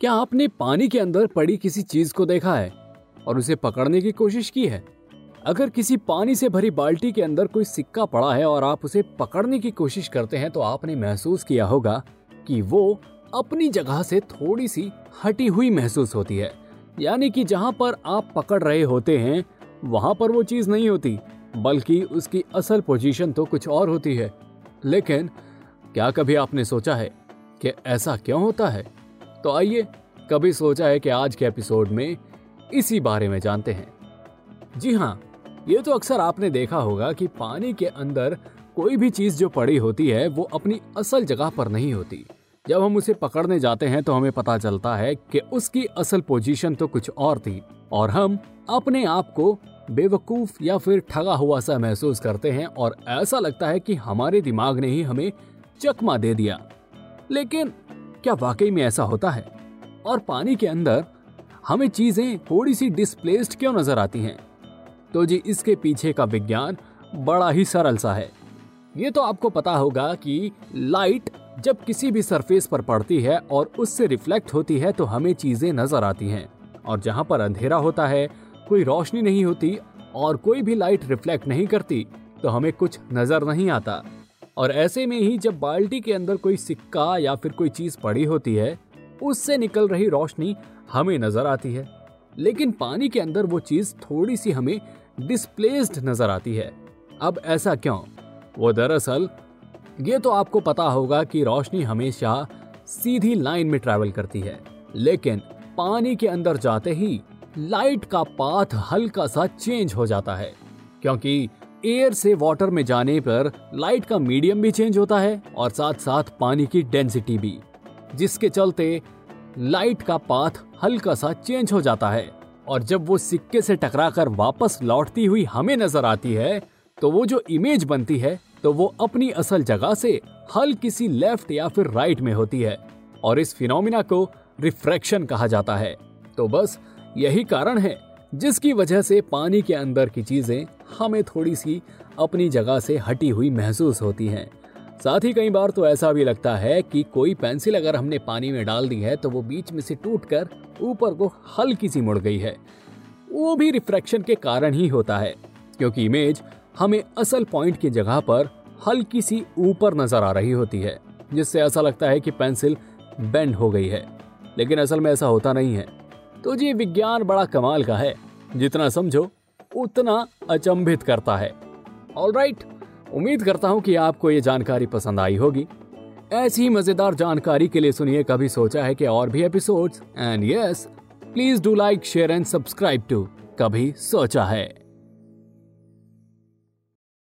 क्या आपने पानी के अंदर पड़ी किसी चीज़ को देखा है और उसे पकड़ने की कोशिश की है? अगर किसी पानी से भरी बाल्टी के अंदर कोई सिक्का पड़ा है और आप उसे पकड़ने की कोशिश करते हैं तो आपने महसूस किया होगा कि वो अपनी जगह से थोड़ी सी हटी हुई महसूस होती है। यानी कि जहाँ पर आप पकड़ रहे होते हैं, वहाँ पर वो चीज़ नहीं होती, बल्कि उसकी असल पोजीशन तो कुछ और होती है। लेकिन क्या कभी आपने सोचा है कि ऐसा क्यों होता है? तो आइए, कभी सोचा है कि आज के एपिसोड में इसी बारे में जानते हैं। जी हाँ ये तो अक्सर आपने देखा होगा कि पानी के अंदर कोई भी चीज़ जो पड़ी होती है, वो अपनी असल जगह पर नहीं होती। जब हम उसे पकड़ने जाते हैं तो हमें पता चलता है कि उसकी असल पोजीशन तो कुछ और थी, और हम अपने आप को बेवकूफ़ या फिर ठगा हुआ सा महसूस करते हैं, और ऐसा लगता है कि हमारे दिमाग ने ही हमें चकमा दे दिया। लेकिन क्या वाकई में ऐसा होता है? और पानी के अंदर हमें चीज़ें थोड़ी सी डिस्प्लेस्ड क्यों नज़र आती हैं? तो जी, इसके पीछे का विज्ञान बड़ा ही सरल सा है। ये तो आपको पता होगा कि लाइट जब किसी भी सरफेस पर पड़ती है और उससे रिफ्लेक्ट होती है तो हमें चीज़ें नज़र आती हैं। और जहाँ पर अंधेरा होता है, कोई रोशनी नहीं होती और कोई भी लाइट रिफ्लेक्ट नहीं करती तो हमें कुछ नज़र नहीं आता। और ऐसे में ही जब बाल्टी के अंदर कोई सिक्का या फिर कोई चीज़ पड़ी होती है, उससे निकल रही रोशनी हमें नज़र आती है। लेकिन पानी के अंदर वो चीज़ थोड़ी सी हमें डिस्प्लेस्ड नज़र आती है। अब ऐसा क्यों? वो दरअसल, ये तो आपको पता होगा कि रोशनी हमेशा सीधी लाइन में ट्रैवल करती है। लेकिन पानी के अंदर जाते ही लाइट का पाथ हल्का सा चेंज हो जाता है। क्योंकि एयर से वाटर में जाने पर लाइट का मीडियम भी चेंज होता है और साथ साथ पानी की डेंसिटी भी, जिसके चलते लाइट का पाथ हल्का सा चेंज हो जाता है और जब वो सिक्के से टकराकर वापस लौटती हुई हमें नज़र आती है तो वो जो इमेज बनती है तो वो अपनी असल जगह से हल किसी लेफ़्ट या फिर राइट में होती है और इस फिनोमिना को रिफ्रैक्शन कहा जाता है। तो बस यही कारण है जिसकी वजह से पानी के अंदर की चीज़ें हमें थोड़ी सी अपनी जगह से हटी हुई महसूस होती हैं। साथ ही कई बार तो ऐसा भी लगता है कि कोई पेंसिल अगर हमने पानी में डाल दी है तो वो बीच में से टूटकर ऊपर को हल्की सी मुड़ गई है। वो भी रिफ्रैक्शन के कारण ही होता है, क्योंकि इमेज हमें असल पॉइंट की जगह पर हल्की सी ऊपर नज़र आ रही होती है, जिससे ऐसा लगता है कि पेंसिल बेंड हो गई है। लेकिन असल में ऐसा होता नहीं है। तो जी विज्ञान बड़ा कमाल का है। जितना समझो, उतना अचंभित करता है। ऑल राइट उम्मीद करता हूँ कि आपको ये जानकारी पसंद आई होगी। ऐसी मज़ेदार जानकारी के लिए सुनिए, कभी सोचा है कि और भी episodes and yes please do like share and subscribe to कभी सोचा है।